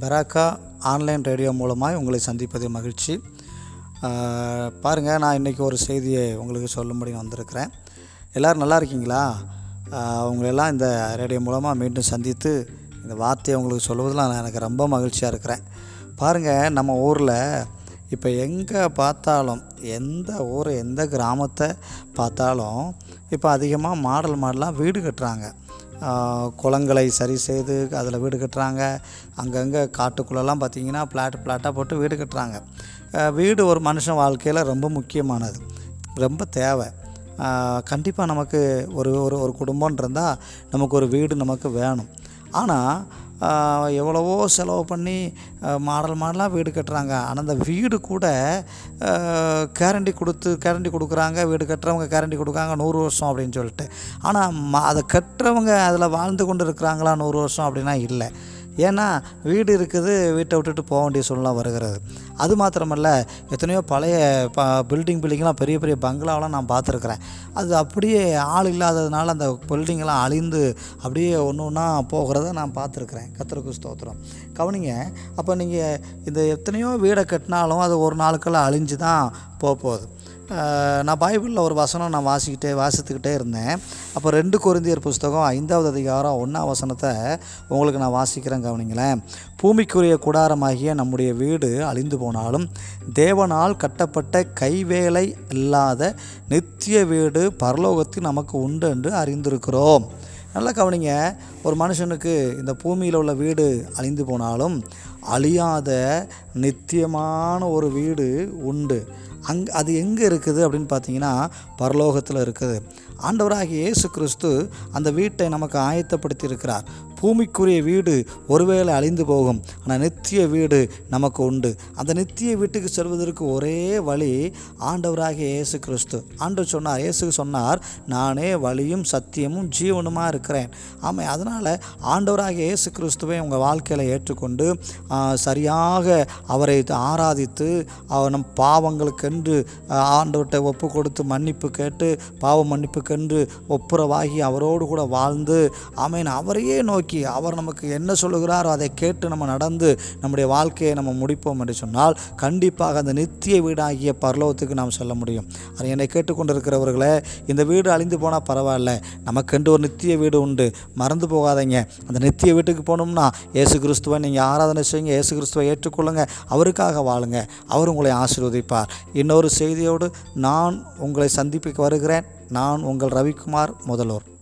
Beracah online radio மூலமாக உங்களை சந்திப்பதில் மகிழ்ச்சி. பாருங்கள் நான் இன்றைக்கி ஒரு செய்தியை உங்களுக்கு சொல்லும்படி வந்திருக்கிறேன். எல்லோரும் நல்லா இருக்கீங்களா? உங்களெல்லாம் இந்த ரேடியோ மூலமாக மீண்டும் சந்தித்து இந்த வார்த்தையை உங்களுக்கு சொல்வதில் நான் எனக்கு ரொம்ப மகிழ்ச்சியாக இருக்கிறேன். பாருங்கள் நம்ம ஊரில் இப்போ எங்கே பார்த்தாலும் எந்த ஊர் எந்த கிராமத்தை பார்த்தாலும் இப்போ அதிகமாக மாடல் மாடலாக வீடு கட்டுறாங்க. குளங்களை சரி செய்து அதில் வீடு கட்டுறாங்க. அங்கங்கே காட்டுக்குள்ளெல்லாம் பார்த்திங்கன்னா பிளாட் பிளாட்டாக போட்டு வீடு கட்டுறாங்க. வீடு ஒரு மனுஷன் வாழ்க்கையில் ரொம்ப முக்கியமானது. ரொம்ப தேவை. கண்டிப்பாக நமக்கு ஒரு ஒரு ஒரு குடும்பம்னு இருந்தால் நமக்கு ஒரு வீடு நமக்கு வேணும். ஆனால் எவ்வளவோ செலவு பண்ணி மாடல் மாடலாக வீடு கட்டுறாங்க. ஆனால் அந்த வீடு கூட கேரண்டி கொடுத்து கேரண்டி கொடுக்குறாங்க. வீடு கட்டுறவங்க கேரண்டி கொடுக்குறாங்க. நூறு வருஷம் அப்படின்னு சொல்லிட்டு. ஆனால் அதை கட்டுறவங்க அதில் வாழ்ந்து கொண்டு இருக்கிறாங்களா நூறு வருஷம் அப்படின்னா இல்லை. ஏன்னா வீடு இருக்குது வீட்டை விட்டுட்டு போக வேண்டிய சூழ்நிலை வருகிறது. அது மாத்திரமல்ல எத்தனையோ பழைய ப பில்டிங் பில்டிங்லாம் பெரிய பெரிய பங்களாவெலாம் நான் பார்த்துருக்குறேன். அது அப்படியே ஆள் இல்லாததுனால அந்த பில்டிங்கெல்லாம் அழிந்து அப்படியே ஒன்று ஒன்றா போகிறத நான் பார்த்துருக்குறேன். கத்திரக்கு ஸ்தோத்திரம். கவனிங்க அப்போ நீங்கள் இந்த எத்தனையோ வீடை கட்டினாலும் அது ஒரு நாளுக்கெல்லாம் அழிஞ்சு தான் போக போகுது நான் பைபிளில் ஒரு வசனம் நான் வாசிக்கிட்டே வாசித்துக்கிட்டே இருந்தேன். அப்போ ரெண்டு குருந்தியர் புஸ்தகம் ஐந்தாவது அதிகாரம் ஒன்றாம் வசனத்தை உங்களுக்கு நான் வாசிக்கிறேன் கவனிங்களேன். பூமிக்குரிய கூடாரமாகிய நம்முடைய வீடு அழிந்து போனாலும் தேவனால் கட்டப்பட்ட கைவேலை இல்லாத நித்திய வீடு பரலோகத்தில் நமக்கு உண்டு என்று அறிந்திருக்கிறோம். நல்லா கவனிங்க. ஒரு மனுஷனுக்கு இந்த பூமியில் உள்ள வீடு அழிந்து போனாலும் அழியாத நித்தியமான ஒரு வீடு உண்டு. அங் அது எங்கே இருக்குது அப்படின்னு பார்த்தீங்கன்னா பரலோகத்தில் இருக்குது. ஆண்டவராகிய இயேசு கிறிஸ்து அந்த வீட்டை நமக்கு ஆயத்தப்படுத்தி இருக்கிறார் பூமிக்குரிய வீடு ஒருவேளை அழிந்து போகும். ஆனால் நித்திய வீடு நமக்கு உண்டு. அந்த நித்திய வீட்டுக்கு செல்வதற்கு ஒரே வழி ஆண்டவராகிய இயேசு கிறிஸ்து. ஆண்டவர் சொன்னார் இயேசு சொன்னார் நானே வழியும் சத்தியமும் ஜீவனுமாக இருக்கிறேன். ஆமாம் அதனால் ஆண்டவராகிய இயேசு கிறிஸ்துவை உங்கள் வாழ்க்கையில் ஏற்றுக்கொண்டு சரியாக அவரை ஆராதித்து அவர் நம் பாவங்களுக்கென்று ஆண்டவர்கிட்ட ஒப்பு கொடுத்து மன்னிப்பு கேட்டு பாவ மன்னிப்புக்கென்று ஒப்புரவாகி அவரோடு கூட வாழ்ந்து ஆமேன் அவரையே நோக்கி அவர் நமக்கு என்ன சொல்லுகிறாரோ அதை கேட்டு நம்ம நடந்து நம்முடைய வாழ்க்கையை நம்ம முடிப்போம் என்று சொன்னால் கண்டிப்பாக அந்த நித்திய வீடாகிய பரலோகத்துக்கு நாம் செல்ல முடியும். அது என்னை கேட்டுக்கொண்டிருக்கிறவர்களே இந்த வீடு அழிந்து போனால் பரவாயில்ல. நமக்கென்று ஒரு நித்திய வீடு உண்டு. மறந்து போகாதீங்க. அந்த நித்திய வீட்டுக்கு போகணும்னா ஏசு கிறிஸ்துவை நீங்கள் ஆராதனை செய்யுங்க ஏசு கிறிஸ்துவை ஏற்றுக்கொள்ளுங்க அவருக்காக வாழுங்க. அவர் உங்களை ஆசீர்வதிப்பார். இன்னொரு செய்தியோடு நான் உங்களை சந்திப்புக்கு வருகிறேன். நான் உங்கள் ரவிக்குமார் முதல்வர்.